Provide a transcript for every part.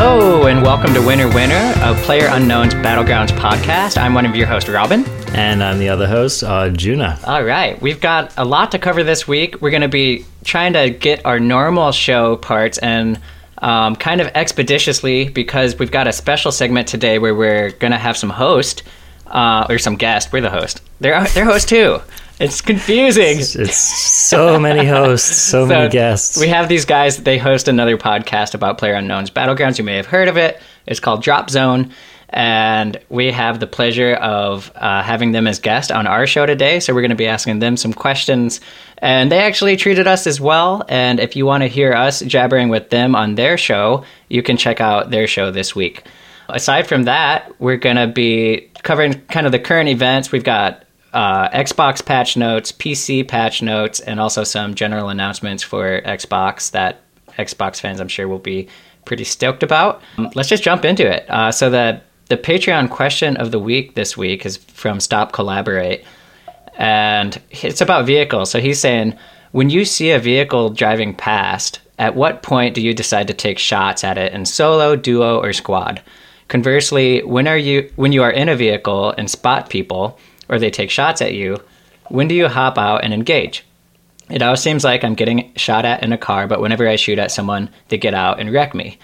Hello, and welcome to Winner Winner, a Player Unknown's Battlegrounds podcast. I'm one of your hosts, Robin. And I'm the other host, uh, Juna. All right, we've got a lot to cover this week. We're going to be trying to get our normal show parts and um, kind of expeditiously because we've got a special segment today where we're going to have some host uh, or some guest. We're the host. They're they're host too. It's confusing. It's, it's so many hosts, so, so, many guests. We have these guys. They host another podcast about Player Unknown's Battlegrounds. You may have heard of it. It's called Drop Zone, and we have the pleasure of uh, having them as guests on our show today. So we're going to be asking them some questions, and they actually treated us as well. And if you want to hear us jabbering with them on their show, you can check out their show this week. Aside from that, we're going to be covering kind of the current events. We've got uh, Xbox patch notes, PC patch notes, and also some general announcements for Xbox that Xbox fans, I'm sure, will be pretty stoked about. Um, let's just jump into it. Uh, so the the Patreon question of the week this week is from Stop Collaborate, and it's about vehicles. So he's saying, when you see a vehicle driving past, at what point do you decide to take shots at it in solo, duo, or squad? Conversely, when are you when you are in a vehicle and spot people? Or they take shots at you, when do you hop out and engage? It always seems like I'm getting shot at in a car, but whenever I shoot at someone, they get out and wreck me.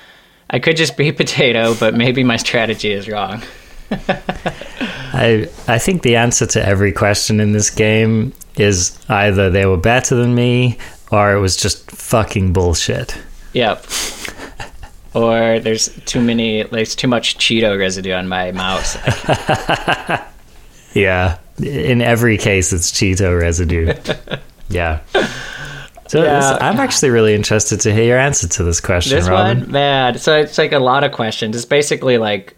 I could just be potato, but maybe my strategy is wrong. I I think the answer to every question in this game is either they were better than me or it was just fucking bullshit. Yep. or there's too many there's too much Cheeto residue on my mouse. Yeah. In every case, it's Cheeto residue. yeah. So yeah. I'm actually really interested to hear your answer to this question, this Robin. One, man, so it's like a lot of questions. It's basically like,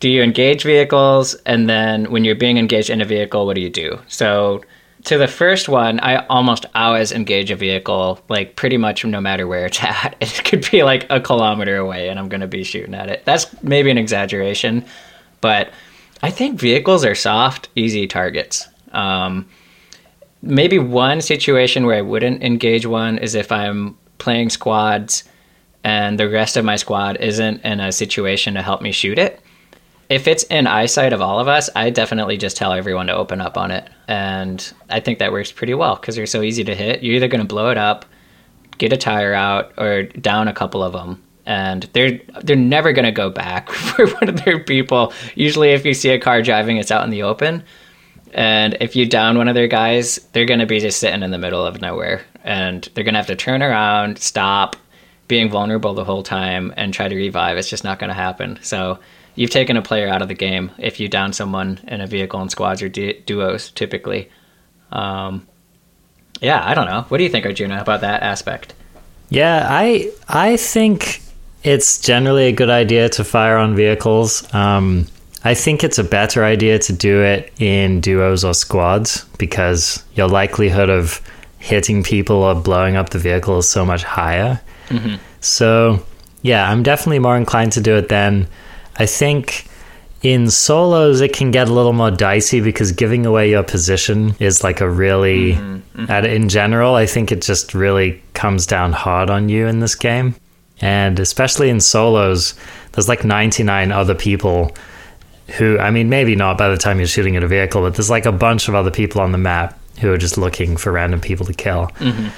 do you engage vehicles, and then when you're being engaged in a vehicle, what do you do? So to the first one, I almost always engage a vehicle, like pretty much no matter where it's at. It could be like a kilometer away, and I'm going to be shooting at it. That's maybe an exaggeration, but I think vehicles are soft, easy targets. Um, maybe one situation where I wouldn't engage one is if I'm playing squads and the rest of my squad isn't in a situation to help me shoot it. If it's in eyesight of all of us, I definitely just tell everyone to open up on it. And I think that works pretty well because they're so easy to hit. You're either going to blow it up, get a tire out, or down a couple of them and they're they're never going to go back for one of their people. Usually, if you see a car driving, it's out in the open, and if you down one of their guys, they're going to be just sitting in the middle of nowhere, and they're going to have to turn around, stop, being vulnerable the whole time, and try to revive. It's just not going to happen. So. You've taken a player out of the game if you down someone in a vehicle in squads or du- duos, typically. Um, yeah, I don't know. What do you think, Arjuna, about that aspect? Yeah, I I think it's generally a good idea to fire on vehicles. Um, I think it's a better idea to do it in duos or squads because your likelihood of hitting people or blowing up the vehicle is so much higher. Mm-hmm. So, yeah, I'm definitely more inclined to do it then. I think in solos it can get a little more dicey because giving away your position is like a really mm-hmm. Mm-hmm. At, in general i think it just really comes down hard on you in this game and especially in solos, there's like 99 other people who, I mean, maybe not by the time you're shooting at a vehicle, but there's like a bunch of other people on the map who are just looking for random people to kill. Mm-hmm.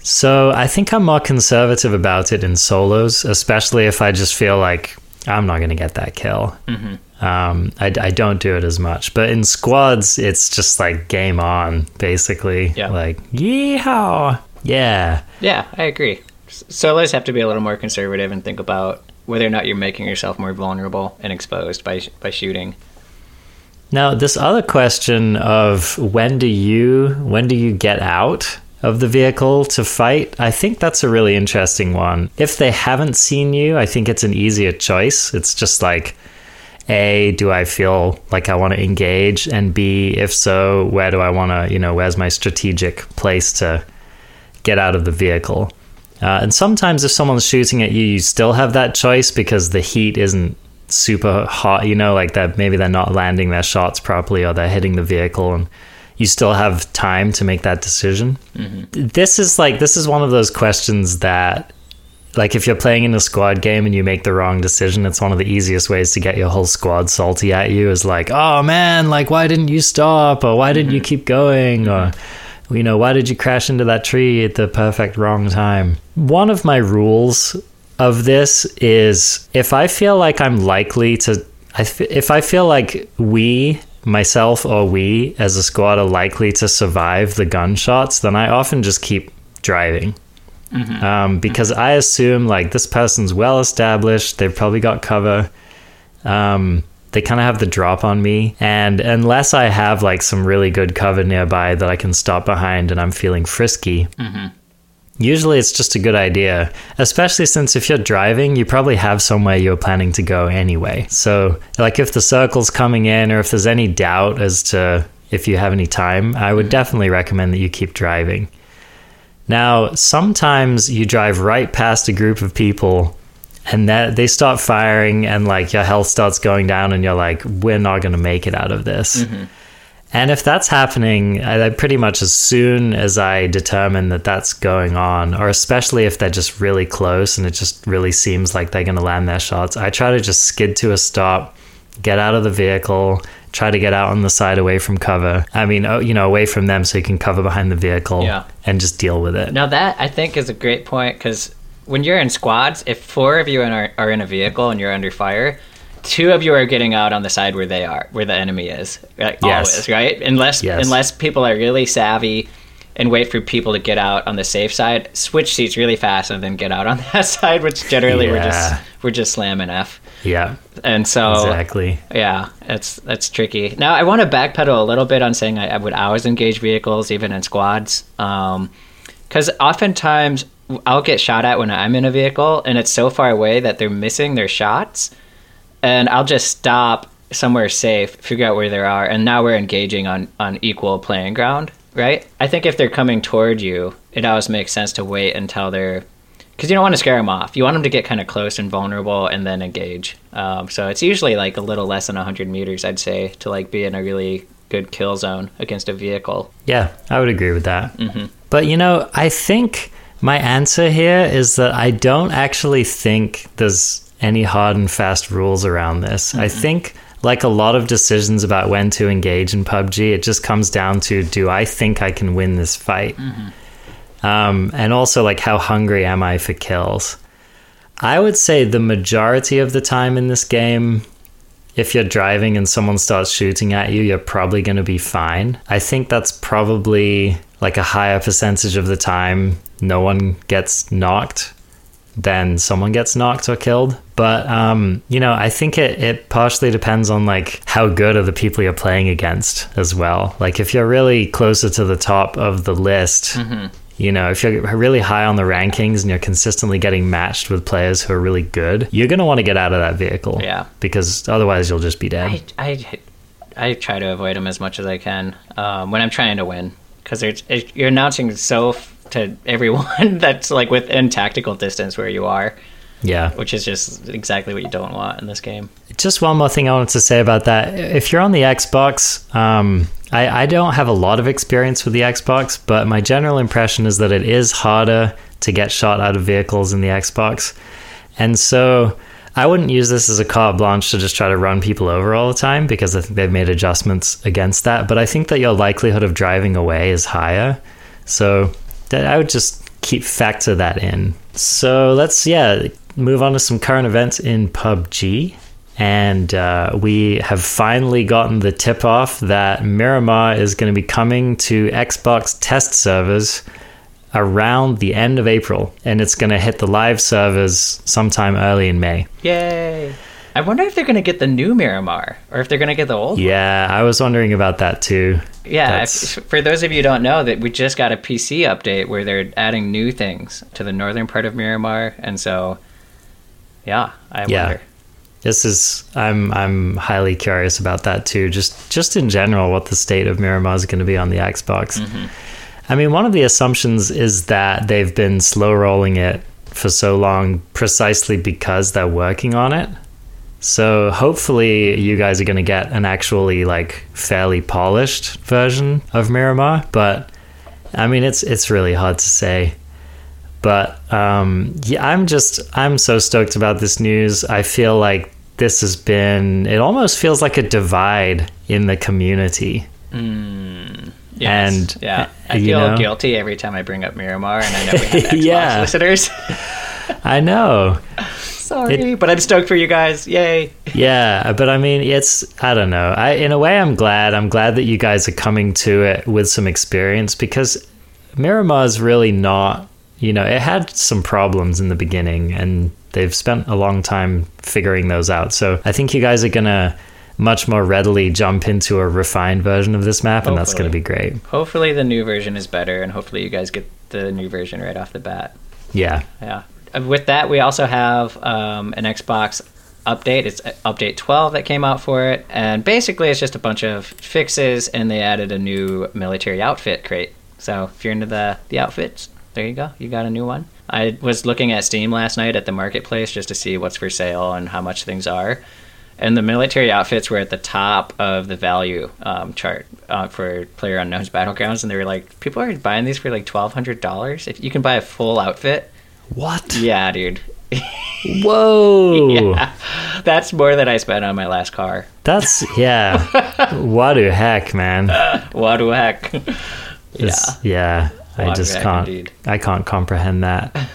So I think I'm more conservative about it in solos, especially if I just feel like I'm not going to get that kill. Mm-hmm. Um, I, I, don't do it as much. But in squads, it's just like game on, basically. Yeah. Like, yeehaw. Yeah. Yeah, I agree solos have to be a little more conservative and think about whether or not you're making yourself more vulnerable and exposed by by shooting. Now, this other question of when do you when do you get out of the vehicle to fight? I think that's a really interesting one. If they haven't seen you, I think it's an easier choice. It's just like a, do I feel like I want to engage? And B, if so, where do I want to, you know, where's my strategic place to get out of the vehicle? Uh, and sometimes if someone's shooting at you, you still have that choice because the heat isn't super hot, you know, like that maybe they're not landing their shots properly or they're hitting the vehicle and you still have time to make that decision. Mm-hmm. This is like, this is one of those questions that like if you're playing in a squad game and you make the wrong decision, it's one of the easiest ways to get your whole squad salty at you. Is like, oh man, like why didn't you stop, or why didn't you keep going, or you know, why did you crash into that tree at the perfect wrong time? One of my rules of this is if I feel like I'm likely to, I f- I feel like we, myself or we as a squad are likely to survive the gunshots, then I often just keep driving. Um, because I assume like this person's well established, they've probably got cover. Um, they kind of have the drop on me, and unless I have like some really good cover nearby that I can stop behind and I'm feeling frisky, mm-hmm. usually it's just a good idea. Especially since if you're driving, you probably have somewhere you're planning to go anyway. So, like if the circle's coming in, or if there's any doubt as to if you have any time, I would mm-hmm. definitely recommend that you keep driving. Now, sometimes you drive right past a group of people and that they start firing and like your health starts going down and you're like we're not going to make it out of this. Mm-hmm. And if that's happening, I, I pretty much as soon as I determine that that's going on, or especially if they're just really close and it just really seems like they're going to land their shots, I try to just skid to a stop, get out of the vehicle, try to get out on the side away from cover. I mean, oh, you know, away from them so you can cover behind the vehicle Yeah. and just deal with it. Now that I think is a great point because when you're in squads, if four of you are, are in a vehicle and you're under fire, two of you are getting out on the side where they are, where the enemy is. Like, Yes. Always, right? Unless Yes. unless people are really savvy and wait for people to get out on the safe side, switch seats really fast and then get out on that side, which generally we're just we're just slamming F. Yeah, And so exactly. yeah, it's that's tricky. Now I want to backpedal a little bit on saying I, I would always engage vehicles, even in squads, um, because oftentimes I'll get shot at when I'm in a vehicle, and it's so far away that they're missing their shots, and I'll just stop somewhere safe, figure out where they are, and now we're engaging on on equal playing ground, right? I think if they're coming toward you, it always makes sense to wait until they're because you don't want to scare them off. You want them to get kind of close and vulnerable, and then engage. Um, so it's usually like a little less than 100 meters, I'd say, to like be in a really good kill zone against a vehicle. Yeah, I would agree with that. But you know, I think my answer here is that I don't actually think there's any hard and fast rules around this. I think, like a lot of decisions about when to engage in PUBG, it just comes down to do I think I can win this fight? Um, and also, like, how hungry am I for kills? I would say the majority of the time in this game, if you're driving and someone starts shooting at you, you're probably going to be fine. I think that's probably like a higher percentage of the time no one gets knocked than someone gets knocked or killed. But um, you know, I think it, it partially depends on like how good are the people you're playing against as well. Like if you're really closer to the top of the list, you know, if you're really high on the rankings and you're consistently getting matched with players who are really good, you're gonna want to get out of that vehicle. Yeah. Because otherwise you'll just be dead. I, I, I try to avoid them as much as I can um, when I'm trying to win because you're announcing so to everyone that's like within tactical distance where you are, yeah. which is just exactly what you don't want in this game. Just one more thing I wanted to say about that. If you're on the Xbox, um, I, I don't have a lot of experience with the Xbox, but my general impression is that it is harder to get shot out of vehicles in the Xbox. And so I wouldn't use this as a carte blanche to just try to run people over all the time because I think they've made adjustments against that. But I think that your likelihood of driving away is higher. So that I would just keep factor that in. So let's yeah move on to some current events in PUBG. And uh, we have finally gotten the tip off that Miramar is going to be coming to Xbox test servers around the end of April, and it's going to hit the live servers sometime early in May. Yay! I wonder if they're going to get the new Miramar or if they're going to get the old. one. Yeah, I was wondering about that too. Yeah, if, for those of you who don't know, that we just got a PC update where they're adding new things to the northern part of Miramar, and so yeah, I Yeah. wonder. This is I'm I'm highly curious about that too. Just just in general, what the state of Miramar is going to be on the Xbox. Mm-hmm. I mean, one of the assumptions is that they've been slow rolling it for so long precisely because they're working on it. So hopefully you guys are going to get an actually like fairly polished version of Miramar, but I mean it's it's really hard to say. But um, yeah, I'm just I'm so stoked about this news. I feel like this has been. It almost feels like a divide in the community. Yes. And, yeah, uh, I feel know- guilty every time I bring up Miramar, and I know we have Xbox Yeah. listeners. I know. Sorry, but I'm stoked for you guys. Yay! Yeah, but I mean, it's I don't know. I in a way, I'm glad. I'm glad that you guys are coming to it with some experience because Miramar's really not. You know, it had some problems in the beginning, and they've spent a long time figuring those out. So I think you guys are gonna much more readily jump into a refined version of this map, and that's gonna be great. Hopefully, the new version is better, and hopefully, you guys get the new version right off the bat. Yeah, Yeah. With that, we also have um, an Xbox update. It's uh, update 12 that came out for it, and basically, it's just a bunch of fixes, and they added a new military outfit crate. So if you're into the the outfits, there you go. You got a new one. I was looking at Steam last night at the marketplace just to see what's for sale and how much things are. And the military outfits were at the top of the value um, chart uh, for Player Unknown's Battlegrounds, and they were like, people are buying these for like twelve hundred dollars. If you can buy a full outfit, what? yeah, dude. Whoa, Yeah. That's more than I spent on my last car. that's yeah. what the heck, man? What the heck? yeah. Yeah. I just of can't. indeed. I can't comprehend that.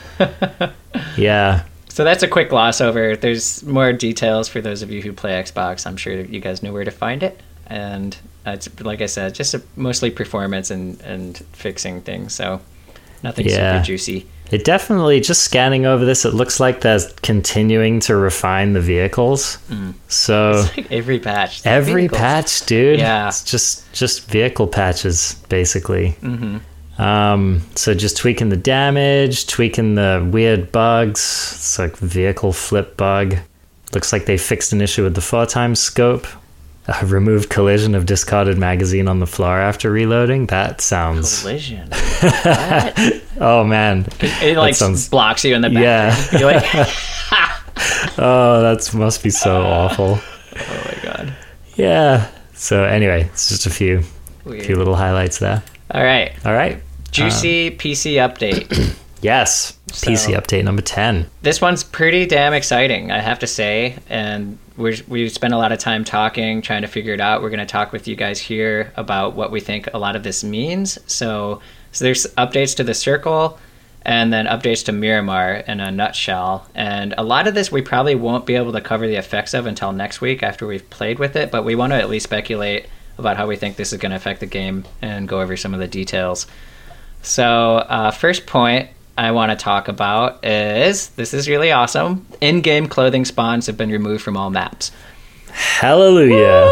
yeah, So that's a quick gloss over. There's more details for those of you who play Xbox. I'm sure you guys know where to find it. And it's like I said, just a, mostly performance and, and fixing things. So nothing Yeah. super juicy. it definitely. Just scanning over this, it looks like they're continuing to refine the vehicles. So It's like every patch. every vehicles. patch, dude. Yeah. it's just just vehicle patches, basically. Mm-hmm. Um, so just tweaking the damage, tweaking the weird bugs. It's like vehicle flip bug. Looks like they fixed an issue with the four times scope. Uh, removed collision of discarded magazine on the floor after reloading. That sounds. Collision. What? Oh man. It like sounds- blocks you in the back. Yeah. You're like, Oh, that must be so awful. oh my god. Yeah. So anyway, it's just a few Weird. few little highlights there. All right. All right. Juicy um, PC update. Yes. PC update number 10. this one's pretty damn exciting, I have to say. And we're, we spent a lot of time talking, trying to figure it out. We're going to talk with you guys here about what we think a lot of this means. So, so there's updates to the circle and then updates to Miramar in a nutshell. And a lot of this we probably won't be able to cover the effects of until next week after we've played with it, but we want to at least speculate about how we think this is going to affect the game and go over some of the details. So, uh, first point I want to talk about is this is really awesome. In game clothing spawns have been removed from all maps. Hallelujah.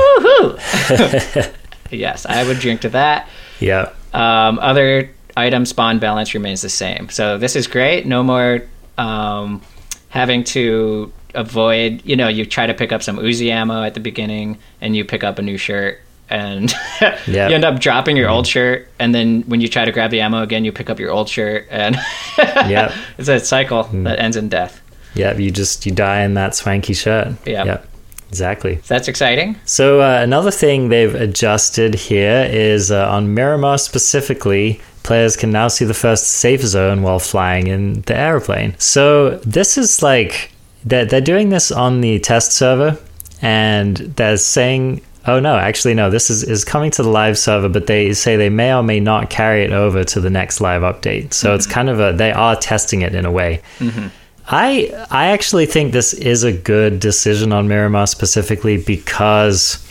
Yes, I would drink to that. Yeah. Um, other item spawn balance remains the same. So, this is great. No more um, having to avoid, you know, you try to pick up some Uzi ammo at the beginning and you pick up a new shirt. And Yep. you end up dropping your old shirt, and then when you try to grab the ammo again, you pick up your old shirt, and Yep. it's a cycle that ends in death. Yep. You just you die in that swanky shirt. Yeah. Yep. Exactly. So that's exciting. So uh, another thing they've adjusted here is uh, on Miramar specifically, players can now see the first safe zone while flying in the airplane. So this is like they're, they're doing this on the test server, and they're saying. Oh no, actually no, this is, is coming to the live server, but they say they may or may not carry it over to the next live update. So it's mm-hmm. kind of a they are testing it in a way. Mm-hmm. I I actually think this is a good decision on Miramar specifically because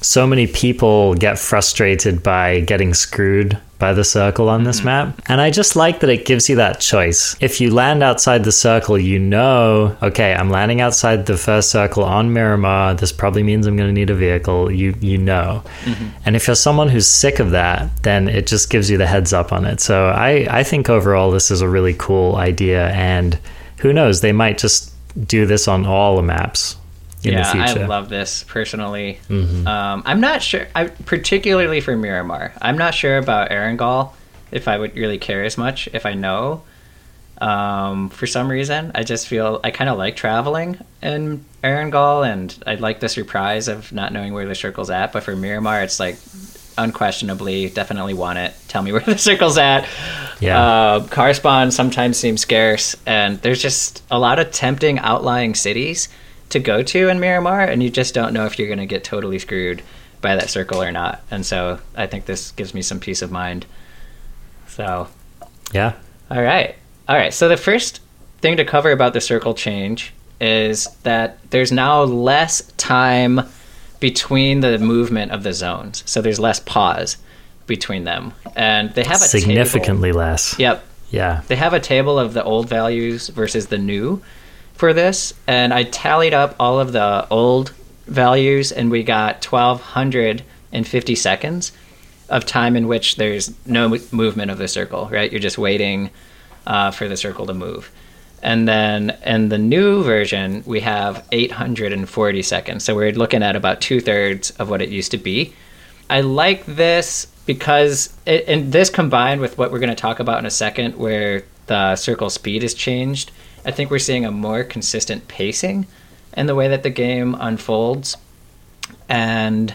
so many people get frustrated by getting screwed by the circle on this mm-hmm. map. And I just like that it gives you that choice. If you land outside the circle, you know, okay, I'm landing outside the first circle on Miramar. This probably means I'm going to need a vehicle. You you know. Mm-hmm. And if you're someone who's sick of that, then it just gives you the heads up on it. So I I think overall this is a really cool idea and who knows, they might just do this on all the maps in yeah, the future. Mm-hmm. I love this personally. Um, I'm not sure, I, particularly for Miramar. I'm not sure about Erangel if I would really care as much if I know. Um, for some reason, I just feel I kind of like traveling in Erangel, and I like the surprise of not knowing where the circle's at. But for Miramar, it's like unquestionably, definitely want it. Tell me where the circle's at. Yeah. Uh, car spawn sometimes seems scarce, and there's just a lot of tempting outlying cities to go to in Miramar, and you just don't know if you're going to get totally screwed by that circle or not. And so I think this gives me some peace of mind. So, yeah. all right. All right. So the first thing to cover about the circle change is that there's now less time between the movement of the zones. So there's less pause between them. And they have a significantly table. less. Yep. Yeah. They have a table of the old values versus the new for this, and I tallied up all of the old values, and we got 1,250 seconds of time in which there's no movement of the circle, right? You're just waiting uh, for the circle to move. And then in the new version, we have 840 seconds. So we're looking at about two thirds of what it used to be. I like this because, it, and this combined with what we're going to talk about in a second, where the circle speed is changed, I think we're seeing a more consistent pacing in the way that the game unfolds. And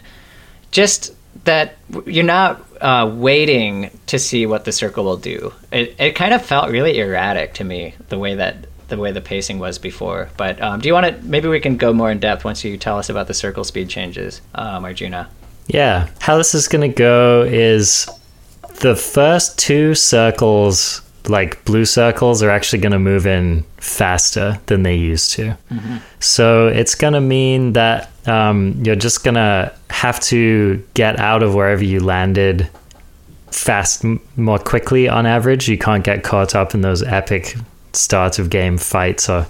just that you're not uh, waiting to see what the circle will do. It, it kind of felt really erratic to me, the way that the way the pacing was before. But um, do you want to? Maybe we can go more in depth once you tell us about the circle speed changes, um, Arjuna. Yeah, how this is going to go is the first two circles like blue circles are actually going to move in faster than they used to. Mm-hmm. So it's going to mean that um, you're just going to have to get out of wherever you landed fast, m- more quickly on average. You can't get caught up in those epic start of game fights or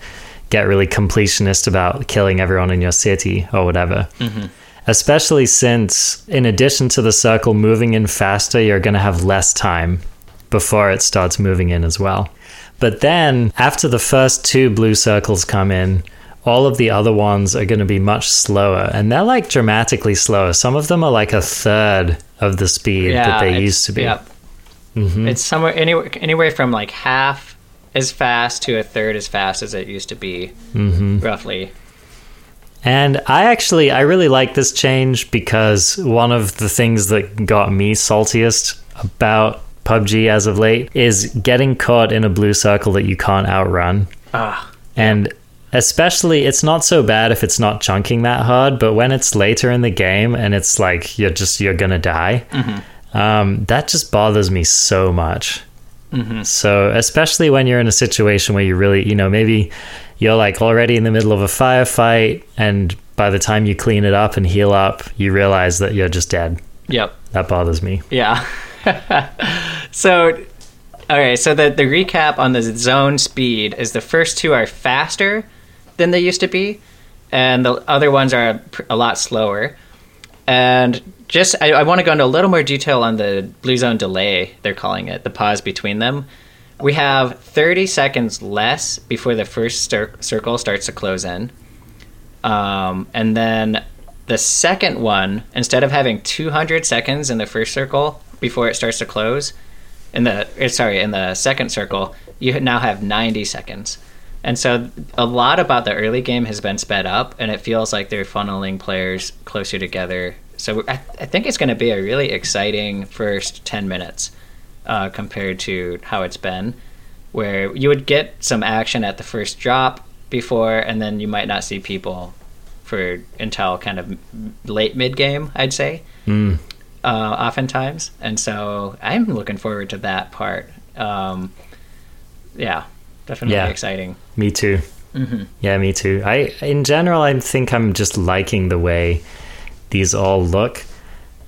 get really completionist about killing everyone in your city or whatever. Mm-hmm. Especially since, in addition to the circle moving in faster, you're going to have less time before it starts moving in as well. But then, after the first two blue circles come in, all of the other ones are going to be much slower. And they're like dramatically slower. Some of them are like a third of the speed yeah, that they used to be. Yep. Mm-hmm. It's somewhere anywhere, anywhere from like half as fast to a third as fast as it used to be, mm-hmm. roughly. And I actually I really like this change because one of the things that got me saltiest about PUBG as of late is getting caught in a blue circle that you can't outrun. Ah. And especially it's not so bad if it's not chunking that hard, but when it's later in the game and it's like you're just you're gonna die, mm-hmm. um, that just bothers me so much. Mm-hmm. So especially when you're in a situation where you really, you know, maybe you're like already in the middle of a firefight, and by the time you clean it up and heal up, you realize that you're just dead. Yep, that bothers me. Yeah. so, okay, so the, the recap on the zone speed is the first two are faster than they used to be, and the other ones are a lot slower. And just, I, I want to go into a little more detail on the blue zone delay, they're calling it, the pause between them. We have 30 seconds less before the first cir- circle starts to close in. Um, and then the second one, instead of having 200 seconds in the first circle, before it starts to close. In the eh, sorry, in the second circle, you now have 90 seconds. And so a lot about the early game has been sped up, and it feels like they're funneling players closer together. So I, I think it's going to be a really exciting first 10 minutes uh, compared to how it's been, where you would get some action at the first drop before, and then you might not see people for until kind of late mid game, I'd say. Mm uh, oftentimes, and so I'm looking forward to that part. Um, yeah, definitely yeah, exciting. Me too. Mm-hmm. Yeah, me too. I, in general, I think I'm just liking the way these all look.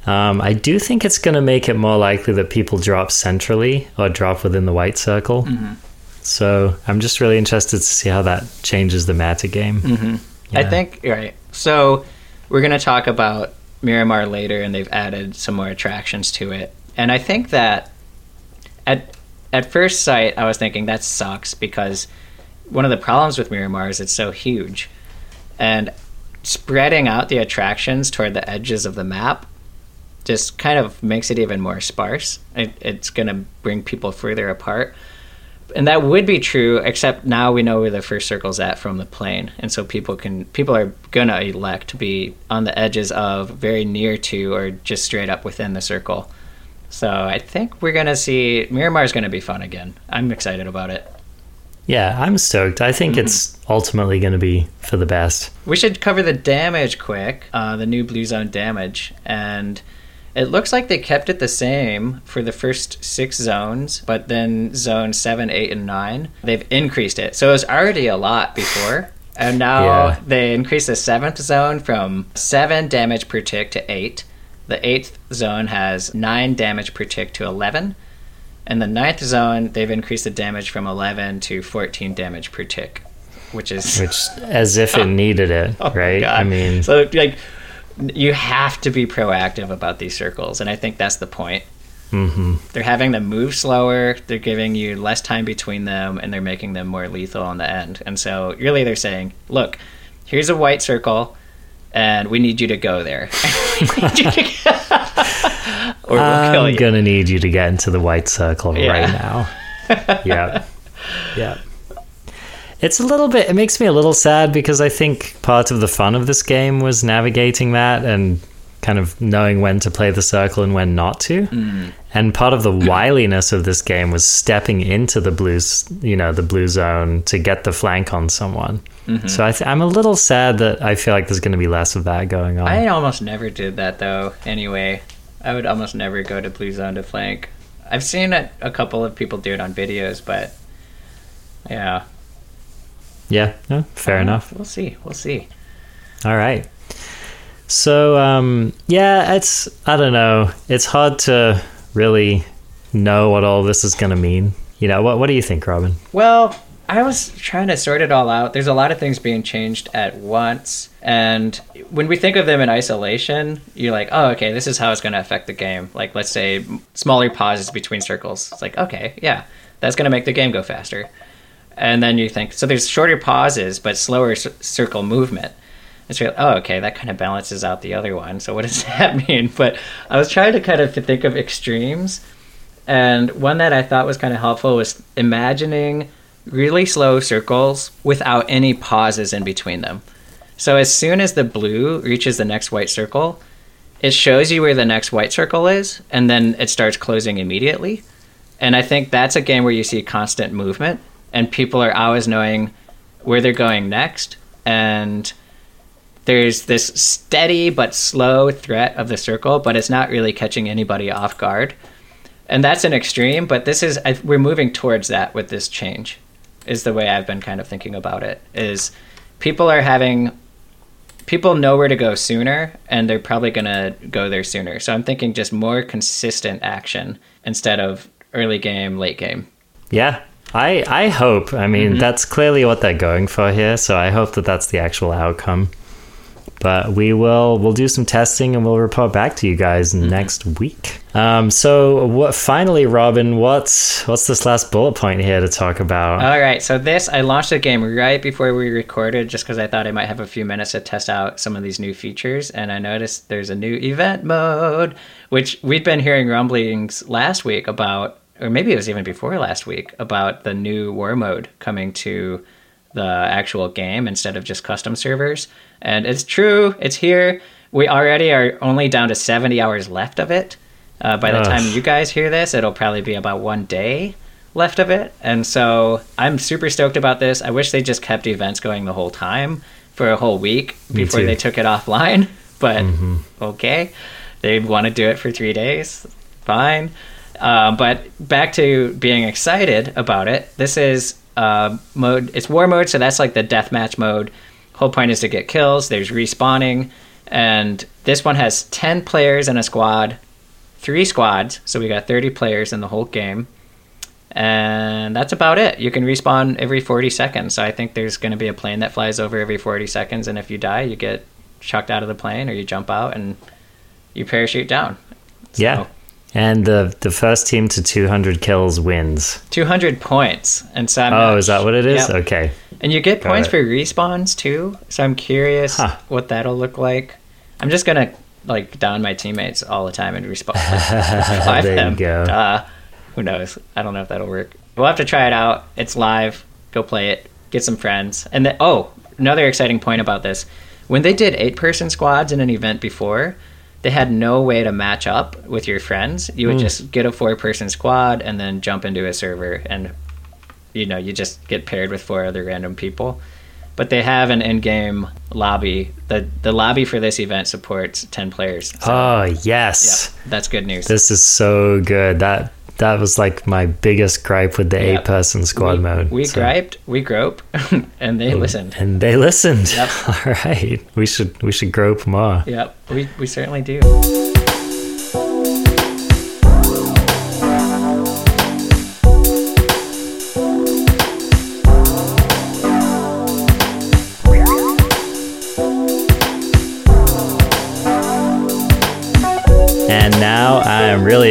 Um, I do think it's going to make it more likely that people drop centrally or drop within the white circle. Mm-hmm. So I'm just really interested to see how that changes the meta game. Mm-hmm. Yeah. I think right. So we're going to talk about Miramar later, and they've added some more attractions to it. And I think that at at first sight, I was thinking that sucks because one of the problems with Miramar is it's so huge, and spreading out the attractions toward the edges of the map just kind of makes it even more sparse. It, it's going to bring people further apart. And that would be true, except now we know where the first circle's at from the plane, and so people can people are gonna elect to be on the edges of, very near to, or just straight up within the circle. So I think we're gonna see Miramar's gonna be fun again. I'm excited about it. Yeah, I'm stoked. I think it's ultimately going to be for the best. We should cover the damage quick, uh, the new blue zone damage, and it looks like they kept it the same for the first six zones, but then zone seven, eight, and nine, they've increased it. So it was already a lot before. And now Yeah. they increased the seventh zone from seven damage per tick to eight. The eighth zone has nine damage per tick to 11. And the ninth zone, they've increased the damage from 11 to 14 damage per tick, which is Which, as if it needed it, Oh right? I mean, so like you have to be proactive about these circles, and I think that's the point. hmm They're having them move slower. They're giving you less time between them, and they're making them more lethal on the end. And so, really, they're saying, "Look, here's a white circle, and we need you to go there, or we'll kill I'm you." gonna need you to get into the white circle Yeah. right now. yeah, yeah. It's a little bit. It makes me a little sad because I think part of the fun of this game was navigating that and kind of knowing when to play the circle and when not to. Mm. And part of the wiliness of this game was stepping into the blue, you know, the blue zone to get the flank on someone. Mm-hmm. So I th- I'm a little sad that I feel like there's going to be less of that going on. I almost never did that though. Anyway, I would almost never go to blue zone to flank. I've seen a, a couple of people do it on videos, but yeah, yeah, no, fair Uh, enough. We'll see. We'll see. All right. So um, yeah, it's I don't know. It's hard to really know what all this is going to mean. You know, what what do you think, Robin? Well, I was trying to sort it all out. There's a lot of things being changed at once, and when we think of them in isolation, you're like, oh, okay, this is how it's going to affect the game. Like, let's say smaller pauses between circles. It's like, okay, yeah, that's going to make the game go faster. And then you think, so there's shorter pauses but slower c- circle movement. It's like, oh, okay, that kind of balances out the other one. So what does that mean? But I was trying to kind of think of extremes, and one that I thought was kind of helpful was imagining really slow circles without any pauses in between them. So as soon as the blue reaches the next white circle, it shows you where the next white circle is, and then it starts closing immediately. And I think that's a game where you see constant movement, and people are always knowing where they're going next. And there's this steady but slow threat of the circle, but it's not really catching anybody off guard. And that's an extreme, but this is I, we're moving towards that with this change. Is the way I've been kind of thinking about it. Is people are having people know where to go sooner and they're probably going to go there sooner. So I'm thinking just more consistent action instead of early game, late game. Yeah, I I hope. I mean, Mm-hmm. that's clearly what they're going for here. So I hope that that's the actual outcome. But we will we'll do some testing and we'll report back to you guys Mm-hmm. next week. Um, so what? Finally, Robin, what's what's this last bullet point here to talk about? All right, so this I launched the game right before we recorded, just because I thought I might have a few minutes to test out some of these new features, and I noticed there's a new event mode, which we'd been hearing rumblings last week about, or maybe it was even before last week about the new war mode coming to the actual game instead of just custom servers, and it's true, it's here. We already are only down to 70 hours left of it. Uh, by the Ugh. time you guys hear this, it'll probably be about one day left of it. And so I'm super stoked about this. I wish they just kept events going the whole time for a whole week Me before too. they took it offline. But okay, they want to do it for three days. Fine. Uh, but back to being excited about it. This is uh, mode. It's war mode, so that's like the deathmatch mode. Whole point is to get kills. There's respawning, and this one has ten players in a squad, three squads. So we got thirty players in the whole game, and that's about it. You can respawn every forty seconds. So I think there's going to be a plane that flies over every forty seconds, and if you die, you get chucked out of the plane, or you jump out and you parachute down. yeah, and the the first team to 200 kills wins. 200 points. And so I'm Oh, not- is that what it is? Yep. Okay. And you get Got points it. for respawns too. So I'm curious Huh. what that'll look like. I'm just gonna like down my teammates all the time and respawn. Revive There you go. Duh. Who knows? I don't know if that'll work. We'll have to try it out. It's live. Go play it. Get some friends. And then, oh, another exciting point about this: when they did eight-person squads in an event before, they had no way to match up with your friends. You would hmm. just get a four-person squad and then jump into a server, and you know you just get paired with four other random people. But they have an in-game lobby. the The lobby for this event supports ten players. So, Oh yeah, yes, that's good news. this is so good. That that was like my biggest gripe with the Yeah. eight person squad we, mode. We So- griped, we grope, and they listened. and they listened. Yep. All right, we should we should grope more. Yep, we, we certainly do.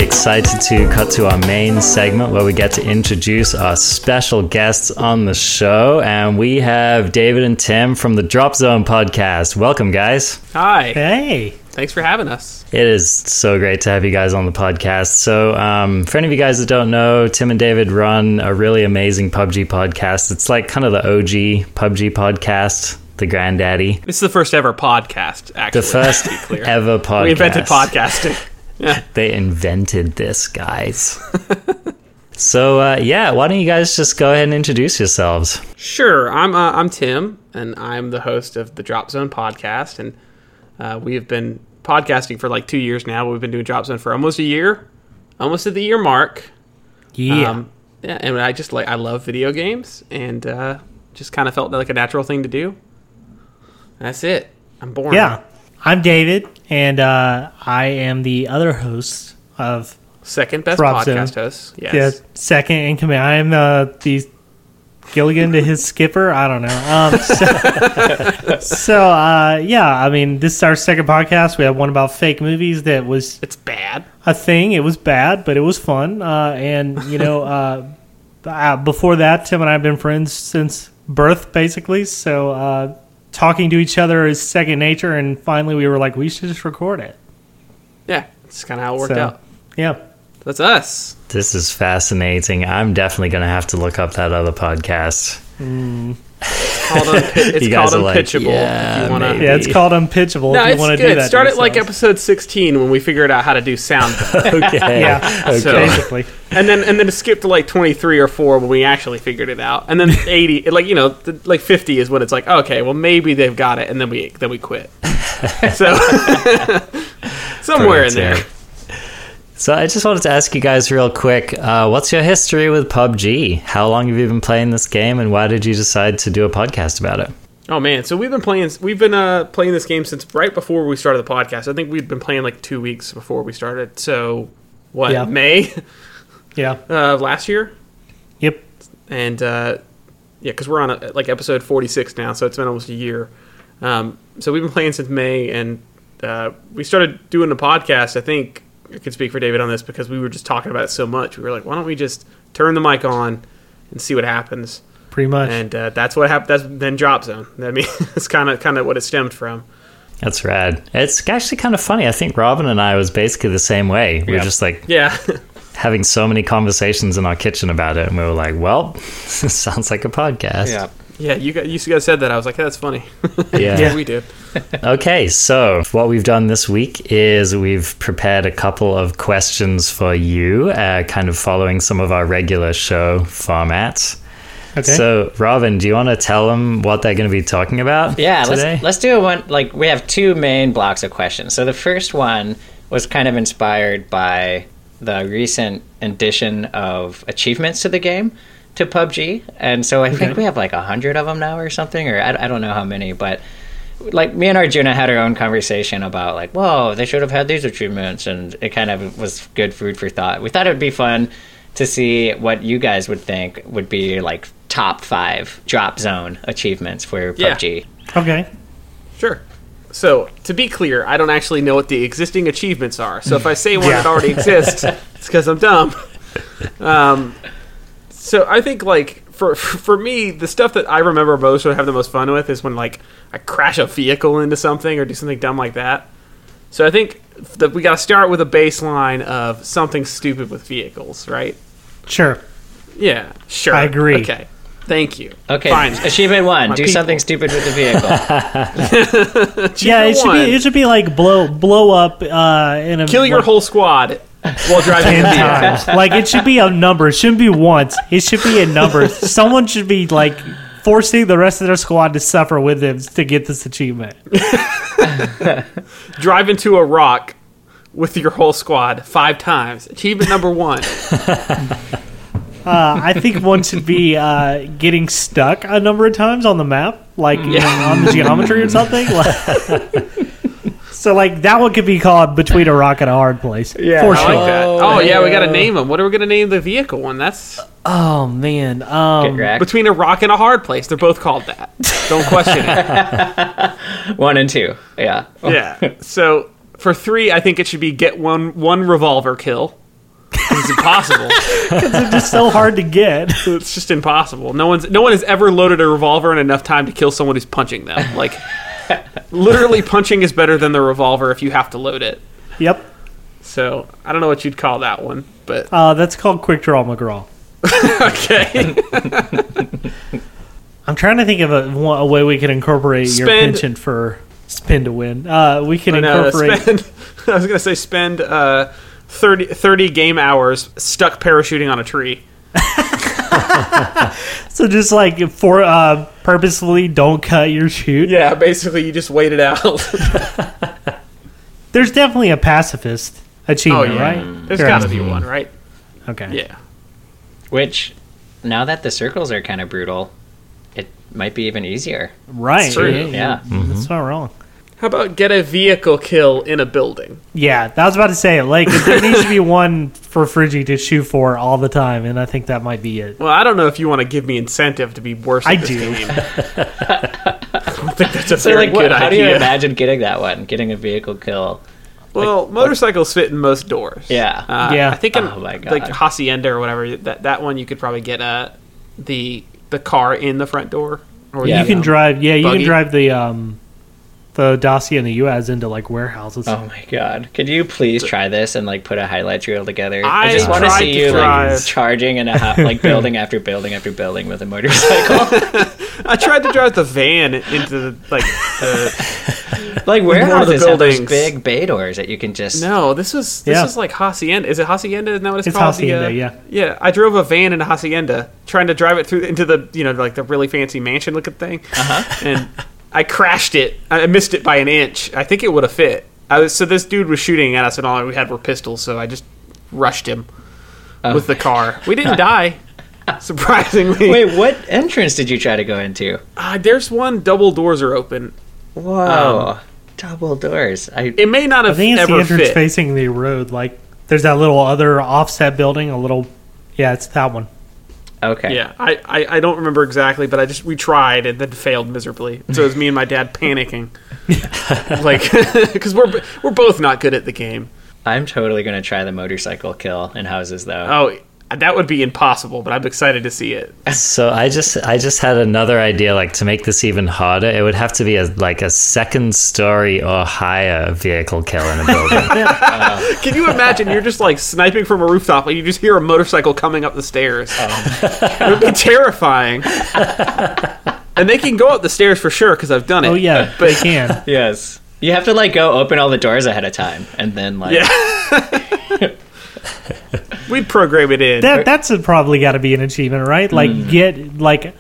Excited to cut to our main segment where we get to introduce our special guests on the show. And we have David and Tim from the Drop Zone podcast. Welcome, guys. Hi. Hey. Thanks for having us. It is so great to have you guys on the podcast. So, um, for any of you guys that don't know, Tim and David run a really amazing PUBG podcast. It's like kind of the OG PUBG podcast, the granddaddy, This is the first ever podcast, actually. the first to be clear. ever podcast. We invented podcasting. Yeah. They invented this, guys. so, uh, yeah, why don't you guys just go ahead and introduce yourselves? Sure. I'm uh, I'm Tim, and I'm the host of the Drop Zone podcast, and uh, we have been podcasting for like two years now. We've been doing Drop Zone for almost a year, almost at the year mark. Yeah. Um, yeah, and I just like I love video games, and uh, just kind of felt like a natural thing to do. That's it. I'm born. yeah. I'm David, and uh, I am the other host of Second best Drop Zone. podcast host. Yes. second in command. I am uh, the Gilligan to his skipper. I don't know. Um, so, so, uh, yeah, I mean, this is our second podcast. We have one about fake movies that was It's bad. a thing. It was bad, but it was fun. Uh, and you know, uh, uh, before that, Tim and I have been friends since birth, basically. So uh, talking to each other is second nature. And finally, we were like, we should just record it. Yeah, it's kind of how it worked So, out. Yeah. That's us. This is fascinating. I'm definitely going to have to look up that other podcast. Hmm. Called unpi- it's called are like, unpitchable. yeah, wanna. Yeah, it's called Unpitchable. No, if you it's want to do good. that. Start at like episode 16 when we figured out how to do sound, Okay. Yeah. Okay. So- basically. and then and then skip to like 23 or 4 when we actually figured it out, and then 80, like you know, th- like 50 is when it's like okay, well maybe they've got it, and then we then we quit. so somewhere in there. Perfect. So I just wanted to ask you guys real quick, uh, what's your history with PUBG? How long have you been playing this game, and why did you decide to do a podcast about it? Oh man, so we've been playing we've been uh, playing this game since right before we started the podcast. I think we'd been playing like two weeks before we started. So what Yeah. May Yeah. uh, last year? Yep. and uh, yeah, because we're on a, like episode 46 now, so it's been almost a year. Um, so we've been playing since May, and uh, we started doing the podcast. I think I could speak for David on this because we were just talking about it so much. We were like, why don't we just turn the mic on and see what happens? Pretty much. And uh, that's what happened. That's then Drop Zone. I mean, it's kind of kind of what it stemmed from. That's rad. It's actually kind of funny. I think Robin and I was basically the same way. We were just like Yeah, having so many conversations in our kitchen about it, and we were like, "Well, this sounds like a podcast." yeah. Yeah, you guys, you guys said that. I was like, that's funny. Yeah. yeah, we did. Okay, so what we've done this week is we've prepared a couple of questions for you, uh, kind of following some of our regular show formats. okay. So, Robin, do you want to tell them what they're going to be talking about? Yeah, today? let's let's do one. Like we have two main blocks of questions. So the first one was kind of inspired by the recent addition of achievements to the game to PUBG, and so I think we have like a hundred of them now or something, or I, I don't know how many, but like me and Arjuna had our own conversation about like, whoa, they should have had these achievements, and it kind of was good food for thought. We thought it would be fun to see what you guys would think would be like top five drop zone achievements for Yeah. PUBG. okay. Sure. So, to be clear, I don't actually know what the existing achievements are. So, if I say one Yeah. that already exists, it's because I'm dumb. Um, so, I think, like, for for me, the stuff that I remember most or have the most fun with is when, like, I crash a vehicle into something or do something dumb like that. So, I think that we got to start with a baseline of something stupid with vehicles, right? Sure. Yeah, sure. I agree. Okay, thank you. Okay, fine. achievement one: My do people. something stupid with the vehicle. yeah, it should one. be it should be like blow blow up uh, in a Kill your like, whole squad while driving ten times. like it should be a number. It shouldn't be once. It should be a number. Someone should be like forcing the rest of their squad to suffer with them to get this achievement. Drive into a rock with your whole squad five times. Achievement number one. Uh, I think one should be uh, getting stuck a number of times on the map, like you know, on the geometry or something. Like- so, like that one could be called between a rock and a hard place. Yeah, for I sure. like that. Oh, Oh yeah, we got to name them. What are we gonna name the vehicle one? That's Oh man, um, between a rock and a hard place. They're both called that. Don't question it. One and two. Yeah. Yeah. So for three, I think it should be get one one revolver kill. It's impossible. they're just so hard to get. it's just impossible. No one's no one has ever loaded a revolver in enough time to kill someone who's punching them. Like literally punching is better than the revolver if you have to load it. Yep, So I don't know what you'd call that one, but uh, that's called quick draw McGraw. okay. I'm trying to think of a, a way we can incorporate your Spend- penchant for spin to win. Uh, we can know, incorporate. spend, I was gonna say spend uh, 30, 30 game hours stuck parachuting on a tree. So just like for uh, purposefully don't cut your chute. Yeah, basically you just wait it out. There's definitely a pacifist oh achievement, yeah, right? there's There got to be one, right? Okay. Yeah. Which, now that the circles are kind of brutal, it might be even easier. Right. true. Yeah. That's not wrong. How about get a vehicle kill in a building? Yeah, I was about to say like there needs to be one for Friggy to shoot for all the time, and I think that might be it. Well, I don't know if you want to give me incentive to be worse. I at this do. Game. I don't think that's a So, very like, what, good how do you imagine getting that one? Getting a vehicle kill? well, motorcycles fit in most doors. Yeah. Uh, Yeah. I think in Oh my God. like hacienda or whatever that that one you could probably get uh, the the car in the front door. Or Yeah. you can drive. Yeah, you can drive the um the Dacia and the UAZ into like warehouses. Oh my god! Could you please try this and like put a highlight reel together? I just want to see you drive. like charging and a ha- like building after building after building with a motorcycle. I tried to drive the van into the like the like one of the have those buildings. big bay doors that you can just. No, this was this Yeah. was like hacienda. Is it hacienda? Isn't that what it's, It's called? The, hacienda, uh, yeah. Yeah, I drove a van into hacienda, trying to drive it through into the you know like the really fancy mansion looking thing, uh-huh. and I crashed it. I missed it by an inch. I think it would have fit. I was so this dude was shooting at us, and all we had were pistols. So I just rushed him Oh. with the car. We didn't die, surprisingly. Wait, what entrance did you try to go into? Uh, there's one. Double doors are open. Whoa! Double doors. I It may not have. I have think it's the entrance fit. facing the road. Like there's that little other offset building. A little. Yeah, it's that one. Okay. Yeah, I, I, I don't remember exactly, but I just we tried and then failed miserably. So it was me and my dad panicking, like because we're we're both not good at the game. I'm totally gonna try the motorcycle kill in houses though. Oh, that would be impossible, but I'm excited to see it. So I just I just had another idea like to make this even harder it would have to be a like a second story or higher vehicle kill in a building. Can you imagine? You're just like sniping from a rooftop, and you just hear a motorcycle coming up the stairs. Um. it would be terrifying. and they can go up the stairs for sure because I've done it. Oh yeah, but they can. Yes. You have to like go open all the doors ahead of time and then like yeah. We'd program it in. That that's a- probably got to be an achievement, right? Like Hmm. get like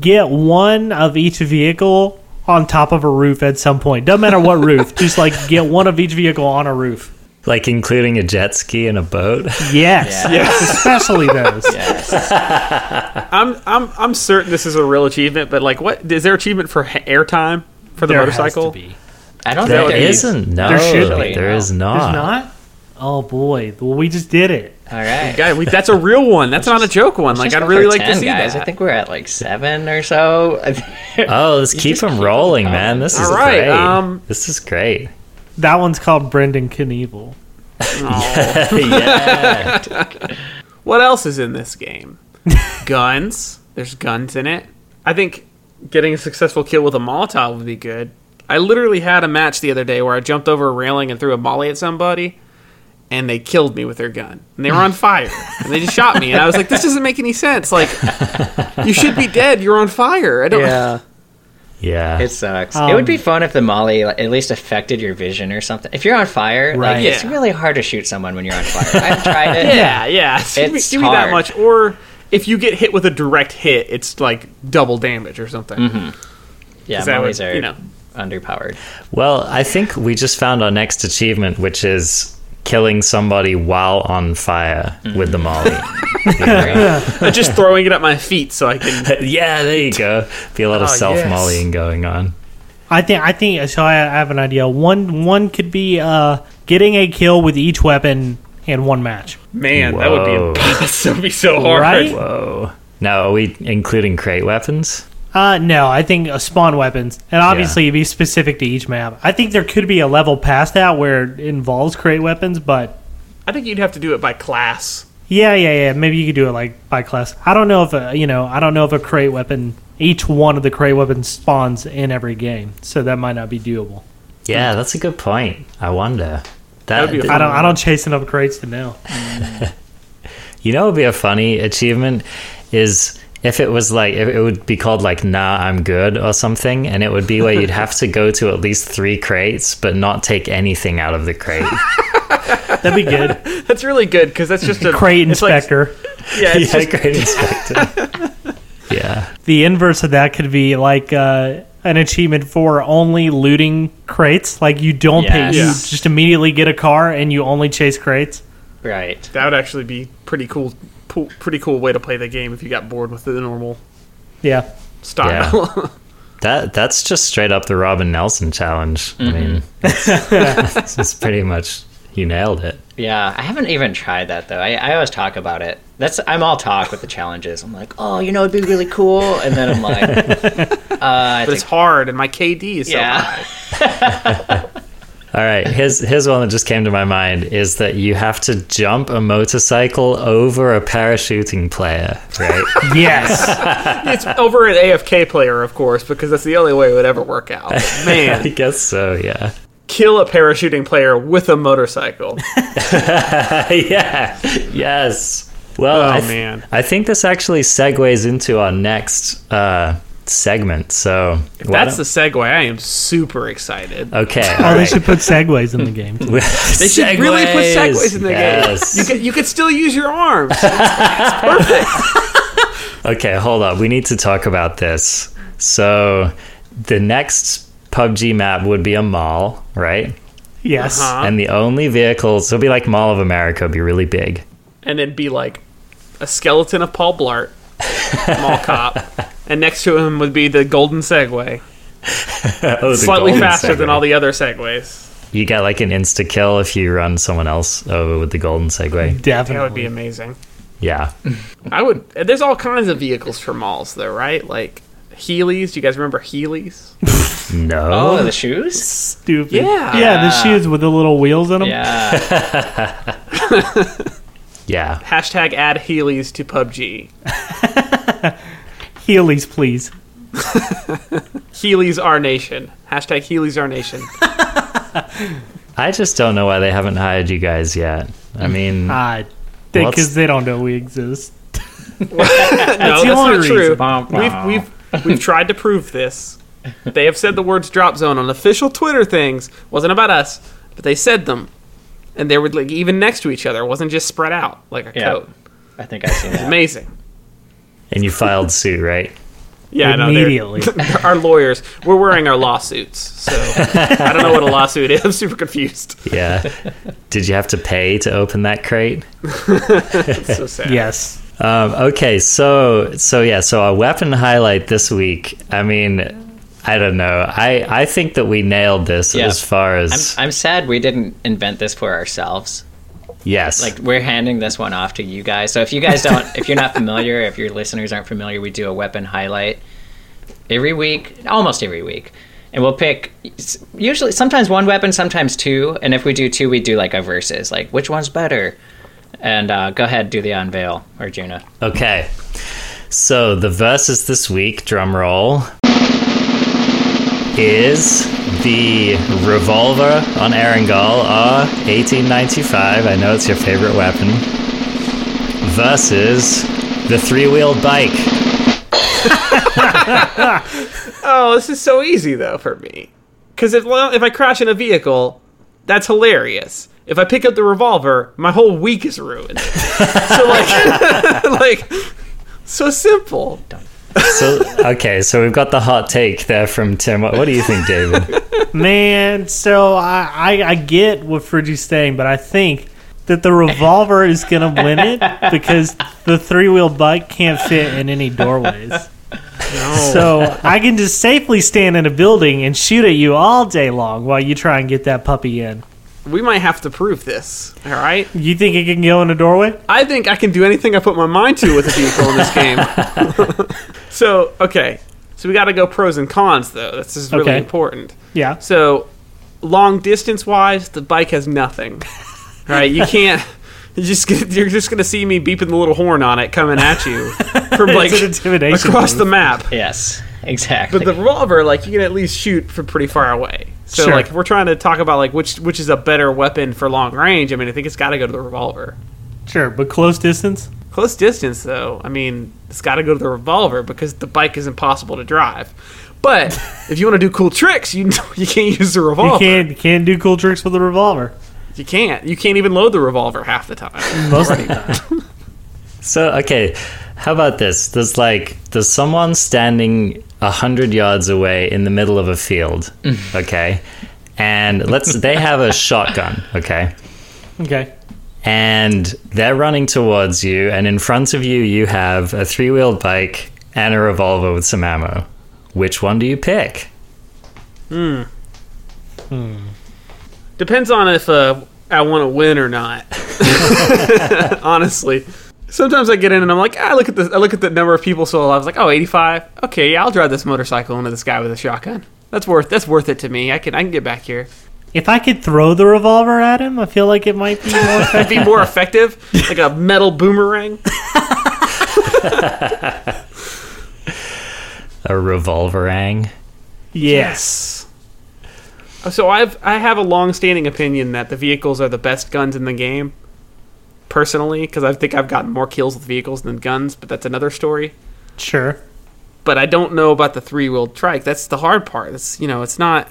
get one of each vehicle on top of a roof at some point. Doesn't matter what roof. Just like get one of each vehicle on a roof. like including a jet ski and a boat. Yes, yes, especially those. yes. I'm I'm I'm certain this is a real achievement, but like, what is there achievement for ha- airtime for the There motorcycle? has to be. I don't There think there is. isn't. No, There should be. there is There's not. not. Oh boy, well we just did it. All right. Guy, we, that's a real one. That's not a joke one. Like, I'd really for like to see guys. that. I think we're at like seven or so. Oh, let's keep them keep rolling, them man. This is All right, great. um, this is great. That one's called Brendan Knievel. yeah. What else is in this game? guns. There's guns in it. I think getting a successful kill with a Molotov would be good. I literally had a match the other day where I jumped over a railing and threw a molly at somebody, and they killed me with their gun. And they were on fire. and they just shot me. And I was like, this doesn't make any sense. Like, you should be dead. You're on fire. I don't. Yeah. Yeah. It sucks. it would be Um, fun if the molly like, at least affected your vision or something. If you're on fire, Right. like, it's really hard to shoot someone when you're on fire. I've tried it. Yeah, yeah. Give me, It's give me that much. Or if you get hit with a direct hit, it's like double damage or something. Yeah, 'Cause that would- mollies are you know. underpowered. Well, I think we just found our next achievement, which is killing somebody while on fire with the molly. Uh, just throwing it at my feet so I can. yeah, there you go. Be a lot of Oh, self yes. mollying going on. I think I think so. I I have an idea. One one could be uh, getting a kill with each weapon in one match. Man, that would be Whoa. a, that would be so hard. Right? Whoa. Now, are we including crate weapons? Uh, no, I think uh, spawn weapons, and obviously it'd be specific to each map. I think there could be a level past that where it involves crate weapons, but I think you'd have to do it by class. yeah, yeah, yeah. Maybe you could do it like by class. I don't know if a, you know. I don't know if a crate weapon, each one of the crate weapons spawns in every game, so that might not be doable. Yeah, that's a good point. I wonder. That, That'd be a I don't. I don't chase enough crates to know. You know, it would be a funny achievement is if it was like if it would be called like "Nah, I'm good" or something, and it would be where you'd have to go to at least three crates, but not take anything out of the crate. That'd be good. That's really good because that's just a Crate it's like- inspector. yeah, it's yeah, just, crate inspector. yeah, the inverse of that could be like uh, an achievement for only looting crates. Like you don't pay, Yes. you Yeah. just immediately get a car and you only chase crates. Right. that would actually be pretty cool. Po- Pretty cool way to play the game if you got bored with the normal Yeah, style. that that's just straight up the Robin Nelson challenge. I mean, it's just pretty much you nailed it. Yeah, I haven't even tried that though. I, I always talk about it. That's I'm all talk with the challenges. I'm like, oh, you know, it'd be really cool, and then I'm like, uh, I but it's hard, and my KD is so Yeah. high. All right, here's here's one that just came to my mind is that you have to jump a motorcycle over a parachuting player, right? yes, It's over an AFK player, of course, because that's the only way it would ever work out. But I guess so. Yeah. kill a parachuting player with a motorcycle. yeah. Yes. Well, Oh, I th- man. I think this actually segues into our next uh, segment. So that's the segue, I am super excited. okay. oh, all they should put segues in the game. too. They should really put segues in the yes. game. You could, you could still use your arms. Perfect. Okay, hold up. We need to talk about this. So, the next PUBG map would be a mall, right? Yes, Uh-huh. And the only vehicles, it'll be like Mall of America, it'll be really big. and it'd be like a skeleton of Paul Blart, mall cop, and next to him would be the golden Segway, Oh, the slightly golden faster than all the other Segways. You get like an insta kill if you run someone else over with the golden Segway. definitely. That would be amazing. Yeah. I would. There's all kinds of vehicles for malls, though, right? Like Heelys. Do you guys remember Heelys? No. oh, the shoes. stupid. Yeah. yeah, the shoes with the little wheels in them. Yeah, yeah. Hashtag add Heelys to PUBG. Heelys, please. Heelys our nation. Hashtag Heelys our nation. I just don't know why they haven't hired you guys yet. I mean, Ah, Well, because they don't know we exist. no, the that's only not true. reason. Bum, We've we've we've tried to prove this. They have said the words "drop zone" on official Twitter things. wasn't about us, but they said them, and they were like even next to each other. It wasn't just spread out like a Yeah. coat. I think I've seen that. Amazing. And you filed suit, right? Yeah, no, Immediately. our lawyers. We're wearing our lawsuits, so I don't know what a lawsuit is. I'm super confused. Yeah. Did you have to pay to open that crate? It's so sad. yes. Um, okay, so so yeah, so our weapon highlight this week. I mean, I don't know. I I think that we nailed this Yeah. as far I'm, as I'm sad we didn't invent this for ourselves. Yes, Like we're handing this one off to you guys. So if you guys don't, if you're not familiar, if your listeners aren't familiar, we do a weapon highlight every week, almost every week, and we'll pick usually sometimes one weapon, sometimes two, and if we do two, we do like a versus, like which one's better. And uh, go ahead, do the unveil, Arjuna. okay. So the verses this week, drum roll. Is the revolver on Erangel R1895. I know it's your favorite weapon. Versus the three-wheeled bike. Oh, this is so easy though for me. Because if well, if I crash in a vehicle, that's hilarious. If I pick up the revolver, my whole week is ruined. so like, like, so simple. So okay, so we've got the hot take there from Tim. What, what do you think, David? Man, so I, I, I get what Friggy's saying, but I think that the revolver is going to win it because the three wheel bike can't fit in any doorways. No. So I can just safely stand in a building and shoot at you all day long while you try and get that puppy in. We might have to prove this. All right. You think it can go in a doorway? I think I can do anything I put my mind to with a vehicle in this game. so okay, so we got to go pros and cons though. This is really Okay. important. Yeah. So, long distance wise, the bike has nothing. Right? You can't. You just get, you're just gonna see me beeping the little horn on it coming at you from like an intimidation across move. the map. Yes, exactly. But the revolver, like you can at least shoot from pretty far away. So Sure. like if we're trying to talk about like which which is a better weapon for long range, I mean I think it's got to go to the revolver. Sure, but close distance? Close distance though, I mean it's got to go to the revolver because the bike is impossible to drive. But if you want to do cool tricks, you you can't use the revolver. You can't, can't do cool tricks with a revolver You can't. You can't even load the revolver half the time. most of the time. So okay, how about this? There's like there's someone standing a hundred yards away in the middle of a field. Okay, and let's they have a shotgun. Okay, Okay. and they're running towards you, and in front of you you have a three-wheeled bike and a revolver with some ammo. Which one do you pick? Hmm. Hmm. Depends on if uh, I want to win or not. Honestly, sometimes I get in and I'm like, ah, I look at the I look at the number of people still alive. I was like, oh, 85. Okay, yeah, I'll drive this motorcycle into this guy with a shotgun. That's worth that's worth it to me. I can I can get back here. If I could throw the revolver at him, I feel like it might be more effective. Be more effective, like a metal boomerang. A revolverang. yes. So I've I have a long-standing opinion that the vehicles are the best guns in the game. Personally, because I think I've gotten more kills with vehicles than guns, but that's another story. Sure. But I don't know about the three-wheeled trike. That's the hard part. It's you know, it's not.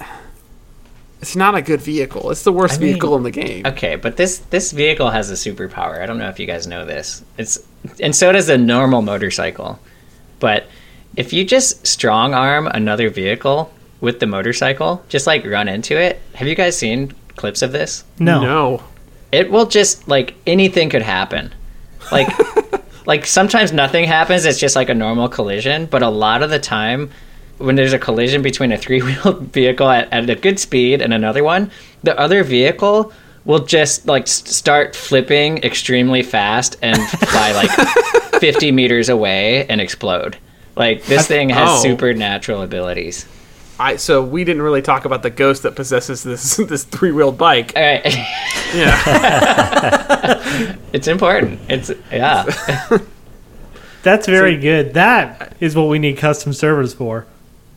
It's not a good vehicle. It's the worst I mean- vehicle in the game. Okay, but this this vehicle has a superpower. I don't know if you guys know this. It's and so does a normal motorcycle. But if you just strong arm another vehicle with the motorcycle, just like run into it. Have you guys seen clips of this? No. No. It will just like anything could happen. Like like sometimes nothing happens, it's just like a normal collision, but a lot of the time when there's a collision between a three-wheeled vehicle at, at a good speed and another one, the other vehicle will just like start flipping extremely fast and fly like 50 meters away and explode. Like this thing has oh. supernatural abilities. I so we didn't really talk about the ghost that possesses this this three-wheeled bike. All right. Yeah. it's important. It's yeah. That's very good. That is what we need custom servers for.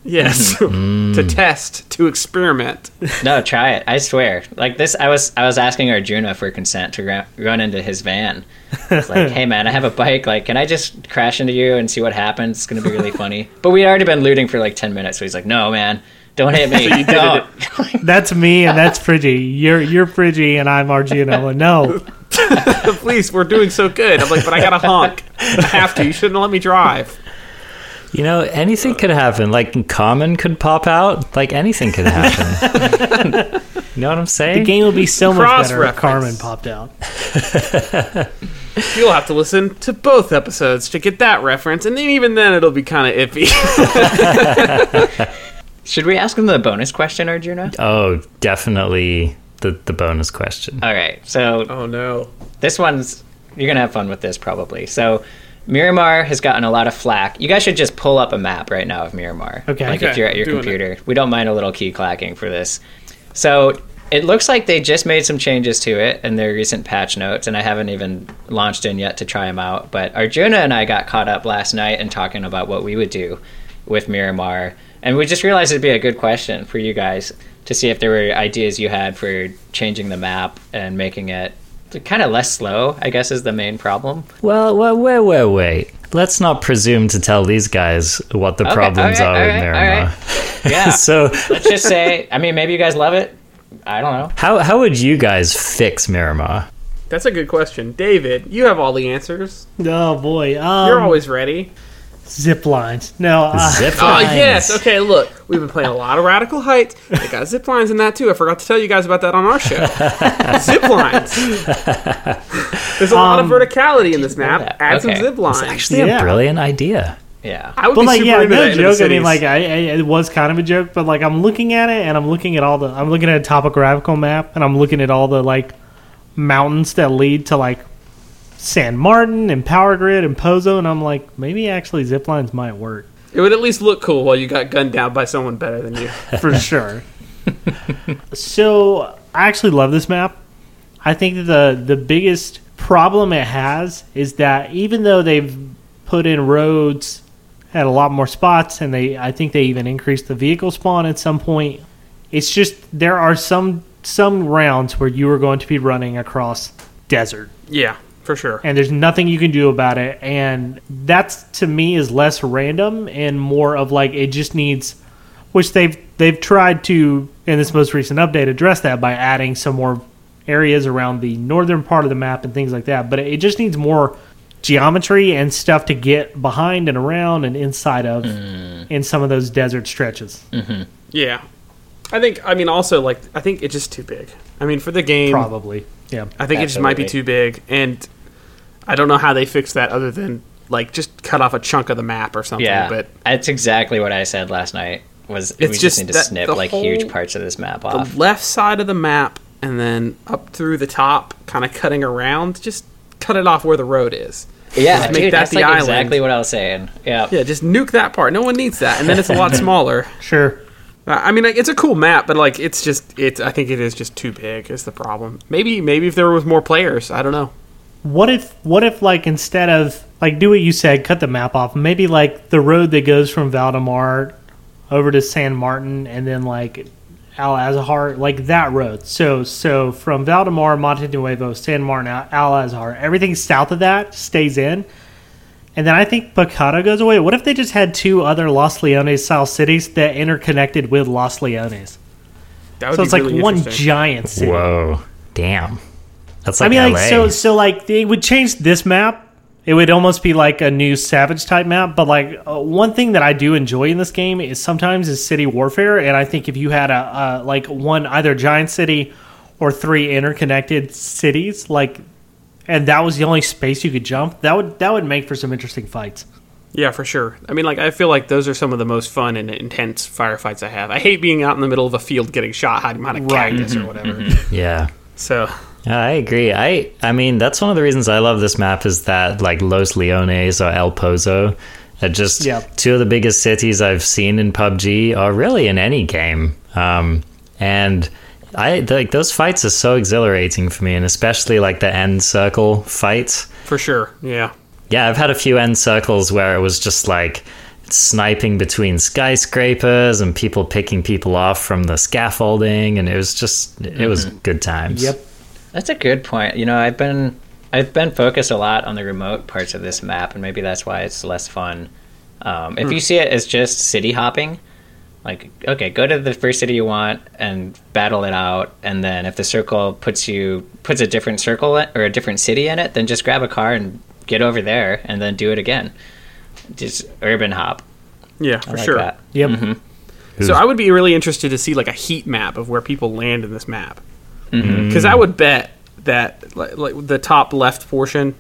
Yes. Mm. to mm. test, to experiment. No, try it. I swear. Like this, I was I was asking Arjuna for consent to ra- run into his van. It's like, hey man, I have a bike. Like, can I just crash into you and see what happens? It's gonna be really funny. But we'd already been looting for like ten minutes, so he's like, no man, don't hit me. So you don't. That's me and that's Friggy. You're you're Friggy and I'm Arjuna. Arjuno. No. Please, we're doing so good. I'm like, but I gotta honk. I have to. You shouldn't let me drive. You know, anything could happen. Like Carmen could pop out. Like anything could happen. you know what I'm saying? The game would be so much better if Carmen popped out. You'll have to listen to both episodes to get that reference, and then even then, it'll be kind of iffy. Should we ask him the bonus question, Arjuna? Oh, definitely the the bonus question. All right. So oh no. this one's you're gonna have fun with this probably. So Miramar has gotten a lot of flack. You guys should just pull up a map right now of Miramar. Okay. Like Okay, if you're at your doing computer. We don't mind a little key clacking for this. So it looks like they just made some changes to it in their recent patch notes, and I haven't even launched in yet to try them out. But Arjuna and I got caught up last night and talking about what we would do with Miramar And we just realized it'd be a good question for you guys to see if there were ideas you had for changing the map and making it kind of less slow, I guess is the main problem. Well, well, wait, wait, wait. Let's not presume to tell these guys what the Okay, problems all right, are all with right, Miramar. all Yeah. so, Let's just say, I mean, maybe you guys love it. I don't know. how how would you guys fix Miramar? That's a good question, David. You have all the answers. Oh boy, um, You're always ready. Zip lines. No, uh, Zip Oh yes. Okay. Look, we've been playing a lot of Radical Heights. They got zip lines in that too. I forgot to tell you guys about that on our show. zip lines. There's a lot of Um, verticality in this map. that. Add some Okay. zip lines. It's actually Yeah. a brilliant idea. Yeah. I would but be like, super yeah, into no that into the joke. I mean, like, I, I, it was kind of a joke, but like, I'm looking at it and I'm looking at all the, I'm looking at a topographical map and I'm looking at all the like mountains that lead to like San Martin and Power Grid and Pozo, and I'm like, maybe actually zip lines might work it would at least look cool while you got gunned down by someone better than you. for sure. so I actually love this map. I think the the biggest problem it has is that even though they've put in roads at a lot more spots and they I think they even increased the vehicle spawn at some point, it's just there are some some rounds where you are going to be running across desert Yeah, for sure. and there's nothing you can do about it and that's to me is less random and more of like it just needs which they've they've tried to in this most recent update address that by adding some more areas around the northern part of the map and things like that but it just needs more geometry and stuff to get behind and around and inside of mm. in some of those desert stretches mm-hmm. Yeah. I think. I mean, also like I think it's just too big. I mean, for the game, probably yeah I think it just might be too big, and I don't know how they fix that other than like just cut off a chunk of the map or something. Yeah. But that's exactly what I said last night. Was we It's just, just need to snip the like huge parts of this map off the off. left side of the map and then up through the top, kind of cutting around, just cut it off where the road is. yeah, just make dude, that that's the like island. exactly what I was saying. Yeah. Yeah, just nuke that part. No one needs that, and then it's a lot smaller. sure I mean, like, it's a cool map, but like, it's just it's. I think it is just too big. Is the problem? Maybe maybe if there was more players, I don't know. What if what if like instead of like do what you said, cut the map off, maybe like the road that goes from Valle del Mar over to San Martin and then like Al Azhar, like that road. So so from Valle del Mar, Monte Nuevo, San Martin, Al Azhar, everything south of that stays in. And then I think Pecado goes away. What if they just had two other Los Leones style cities that interconnected with Los Leones? That would So be it's like really one giant city. Whoa, damn. That's like I mean, LA. like so, so like it would change this map. It would almost be like a new Savage type map. But like uh, one thing that I do enjoy in this game is sometimes is city warfare, and I think if you had a, a like one either giant city or three interconnected cities, like, and that was the only space you could jump, that would that would make for some interesting fights. Yeah, for sure. I mean, like, I feel like those are some of the most fun and intense firefights I have. I hate being out in the middle of a field getting shot, hiding behind a Right. cactus or mm-hmm. whatever. Mm-hmm. yeah. So, Yeah, I agree. I I mean that's one of the reasons I love this map is that like Los Leones or El Pozo are just Yep. two of the biggest cities I've seen in PUBG or really in any game. Um, and I like those fights are so exhilarating for me, and especially like the end circle fights. for sure. Yeah. Yeah, I've had a few end circles where it was just like sniping between skyscrapers and people picking people off from the scaffolding, and it was just it was good times. Yep. That's a good point. You know, I've been I've been focused a lot on the remote parts of this map, and maybe that's why it's less fun. Um, if you see it as just city hopping, like okay, go to the first city you want and battle it out, and then if the circle puts you puts a different circle in, or a different city in it, then just grab a car and get over there, and then do it again. Just urban hop. Yeah, I for like sure. that. Yep. So I would be really interested to see like a heat map of where people land in this map, Mm-hmm. because I would bet that like, like the top left portion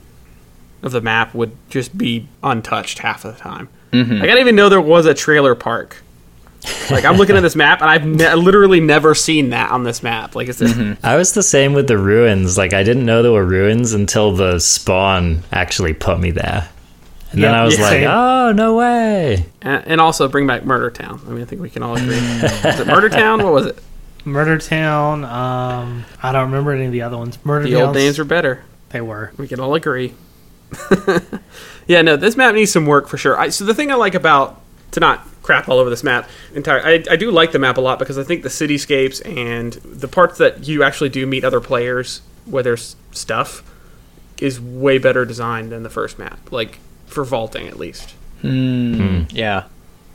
of the map would just be untouched half of the time. Mm-hmm. Like I didn't even know there was a trailer park. Like I'm looking at this map and I've ne- literally never seen that on this map. Like it's Mm-hmm. I was the same with the ruins. Like I didn't know there were ruins until the spawn actually put me there. And then I was yeah, like, same. "Oh, no way." and, and also bring back Murder Town. I mean, I think we can all agree. was it Murder Town? What was it? Murder Town. Um, I don't remember any of the other ones. Murder Town. The old Towns, names were better. They were. We can all agree. yeah, no, this map needs some work for sure. I, so the thing I like about to not crap crap all over this map. Entire. I, I do like the map a lot because I think the cityscapes and the parts that you actually do meet other players where there's stuff is way better designed than the first map. Like for vaulting, at least. Hmm. Hmm. Yeah.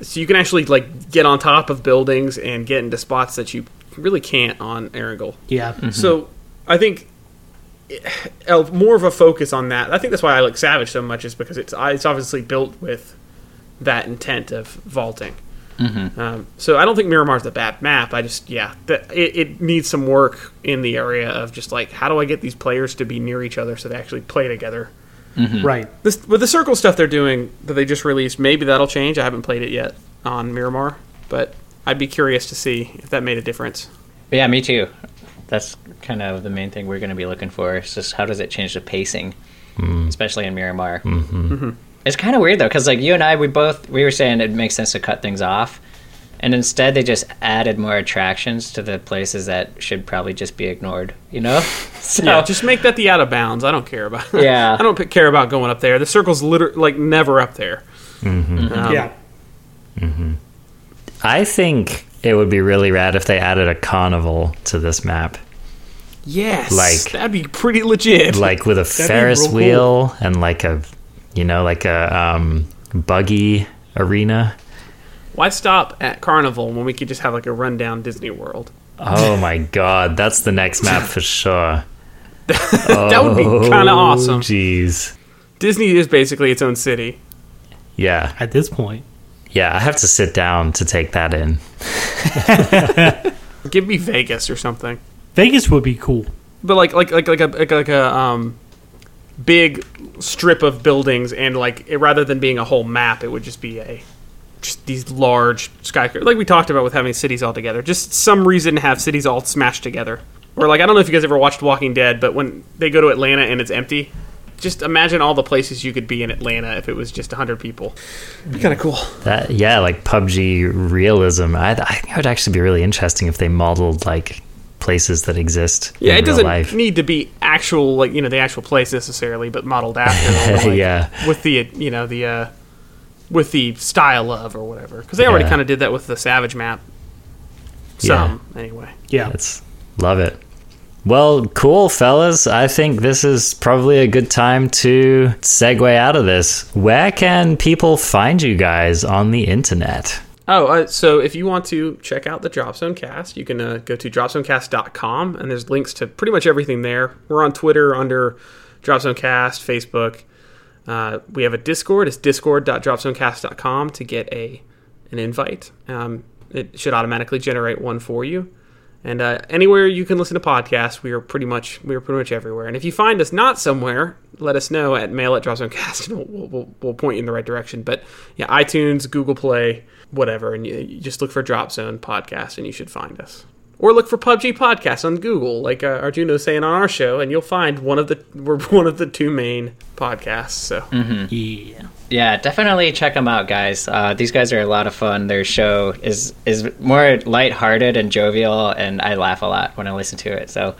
So you can actually like get on top of buildings and get into spots that you really can't on Erangel. Yeah. Mm-hmm. So I think uh, more of a focus on that. I think that's why I like Savage so much is because it's it's obviously built with that intent of vaulting. Um, so I don't think Miramar's a bad map. I just yeah, that it, it needs some work in the area of just like how do I get these players to be near each other so they actually play together. Right. This with the circle stuff they're doing that they just released, maybe that'll change. I haven't played it yet on Miramar, but I'd be curious to see if that made a difference. Yeah, me too. That's kind of the main thing we're going to be looking for. Is just how does it change the pacing, especially in Miramar. Mm-hmm. It's kind of weird though, because like you and I, we both we were saying it makes sense to cut things off, and instead they just added more attractions to the places that should probably just be ignored. You know? so Yeah, just make that the out of bounds. I don't care about. Yeah. I don't care about going up there. The circle's literally like never up there. Um, yeah. I think it would be really rad if they added a carnival to this map. Yes. Like- that'd be pretty legit. like with a be Ferris real cool. wheel and like a, you know, like a um, buggy arena. Why stop at Carnival when we could just have like a rundown Disney World? Oh my god, that's the next map for sure. that would be kind of awesome. Jeez. Disney is basically its own city. Yeah, At this point. yeah. I have to sit down to take that in. Give me Vegas or something. Vegas would be cool. But like like like like a like, like a um big strip of buildings and like it, rather than being a whole map, it would just be a just these large skyscrapers. Like we talked about with having cities all together. Just some reason to have cities all smashed together. Or like I don't know if you guys ever watched Walking Dead, but when they go to Atlanta and it's empty, just imagine all the places you could be in Atlanta if it was just 100 people. Be kind of cool. That yeah, like PUBG realism. I, I think it would actually be really interesting if they modeled like places that exist. Yeah, in it real doesn't life. need to be actual like you know the actual place necessarily, but modeled after. like, Yeah. with the you know the uh, with the style of or whatever, because they already Yeah. kind of did that with the Savage map. Some anyway. Yeah. It's love it. Well, cool, fellas. I think this is probably a good time to segue out of this. Where can people find you guys on the internet? Oh, uh, so if you want to check out the Drop Zone Cast, you can uh, go to dropzonecast.com and there's links to pretty much everything there. We're on Twitter under Drop Zone Cast, Facebook. Uh, we have a Discord. It's discord.dropzonecast.com to get a an invite. Um, it should automatically generate one for you. And uh, anywhere you can listen to podcasts, we are pretty much we are pretty much everywhere. And if you find us not somewhere, let us know at mail at dropzonecast, and we'll, we'll, we'll point you in the right direction. But yeah, iTunes, Google Play, whatever, and you, you just look for Drop Zone Podcast, and you should find us. Or look for PUBG Podcast on Google, like uh, Arjuno's saying on our show, and you'll find one of the we're one of the two main podcasts. So Yeah. Yeah, definitely check them out, guys. Uh, these guys are a lot of fun. Their show is is more lighthearted and jovial, and I laugh a lot when I listen to it. So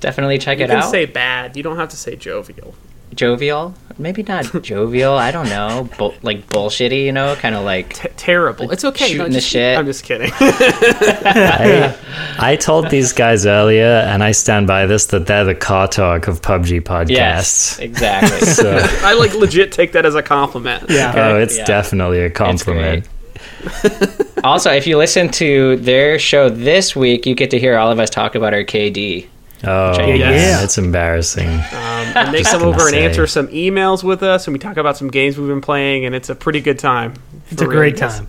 definitely check you it can out. say bad, you don't have to say jovial. Jovial, maybe not jovial. I don't know, Bull like bullshitty. You know, kind of like T- terrible. It's okay. Shooting no, the shit. I'm just kidding. I, I told these guys earlier, and I stand by this, that they're the car talk of PUBG podcasts. yes, exactly. So, I like legit take that as a compliment. Yeah. oh, it's Yeah. definitely a compliment. also, if you listen to their show this week, you get to hear all of us talk about our KD. Oh, Yeah, yeah, yeah. it's embarrassing. Um, and they Just come gonna over and say. answer some emails with us, and we talk about some games we've been playing, and it's a pretty good time. It's a great real. time.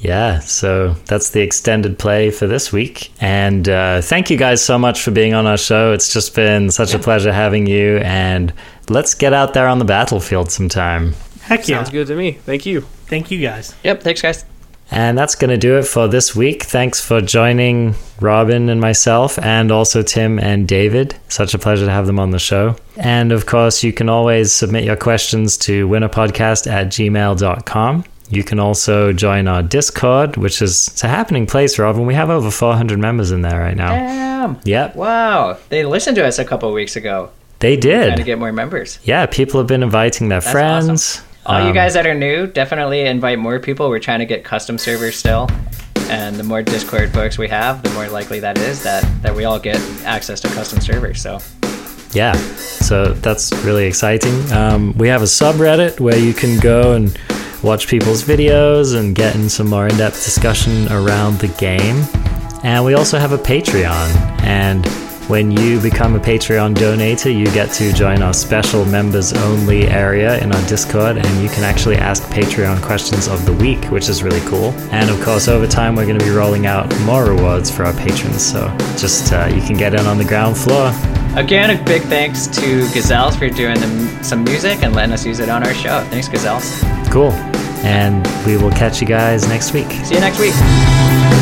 Yeah, so that's the extended play for this week. And uh, thank you guys so much for being on our show. It's just been such a pleasure having you. And let's get out there on the battlefield sometime. Heck yeah. Sounds good to me. Thank you. Thank you guys. Yep, thanks, guys. And that's going to do it for this week. Thanks for joining Robin and myself, and also Tim and David. Such a pleasure to have them on the show. And of course, you can always submit your questions to winnerpodcast at gmail.com. You can also join our Discord, which is it's a happening place, Robin. We have over 400 members in there right now. Damn. Yep, Wow, they listened to us a couple weeks ago. they Trying to get more members. Yeah, people have been inviting their friends. All you Um, guys that are new, definitely invite more people. We're trying to get custom servers still. And the more Discord folks we have, the more likely that is that, that we all get access to custom servers. So Yeah, so that's really exciting. Um, we have a subreddit where you can go and watch people's videos and get in some more in depth discussion around the game. And we also have a Patreon. And when you become a Patreon donator, you get to join our special members only area in our Discord, and you can actually ask Patreon questions of the week, which is really cool. And of course, over time, we're going to be rolling out more rewards for our patrons. So just uh, you can get in on the ground floor. Again, a big thanks to Gazelles for doing the, some music and letting us use it on our show. Thanks, Gazelles. Cool. And we will catch you guys next week. See you next week.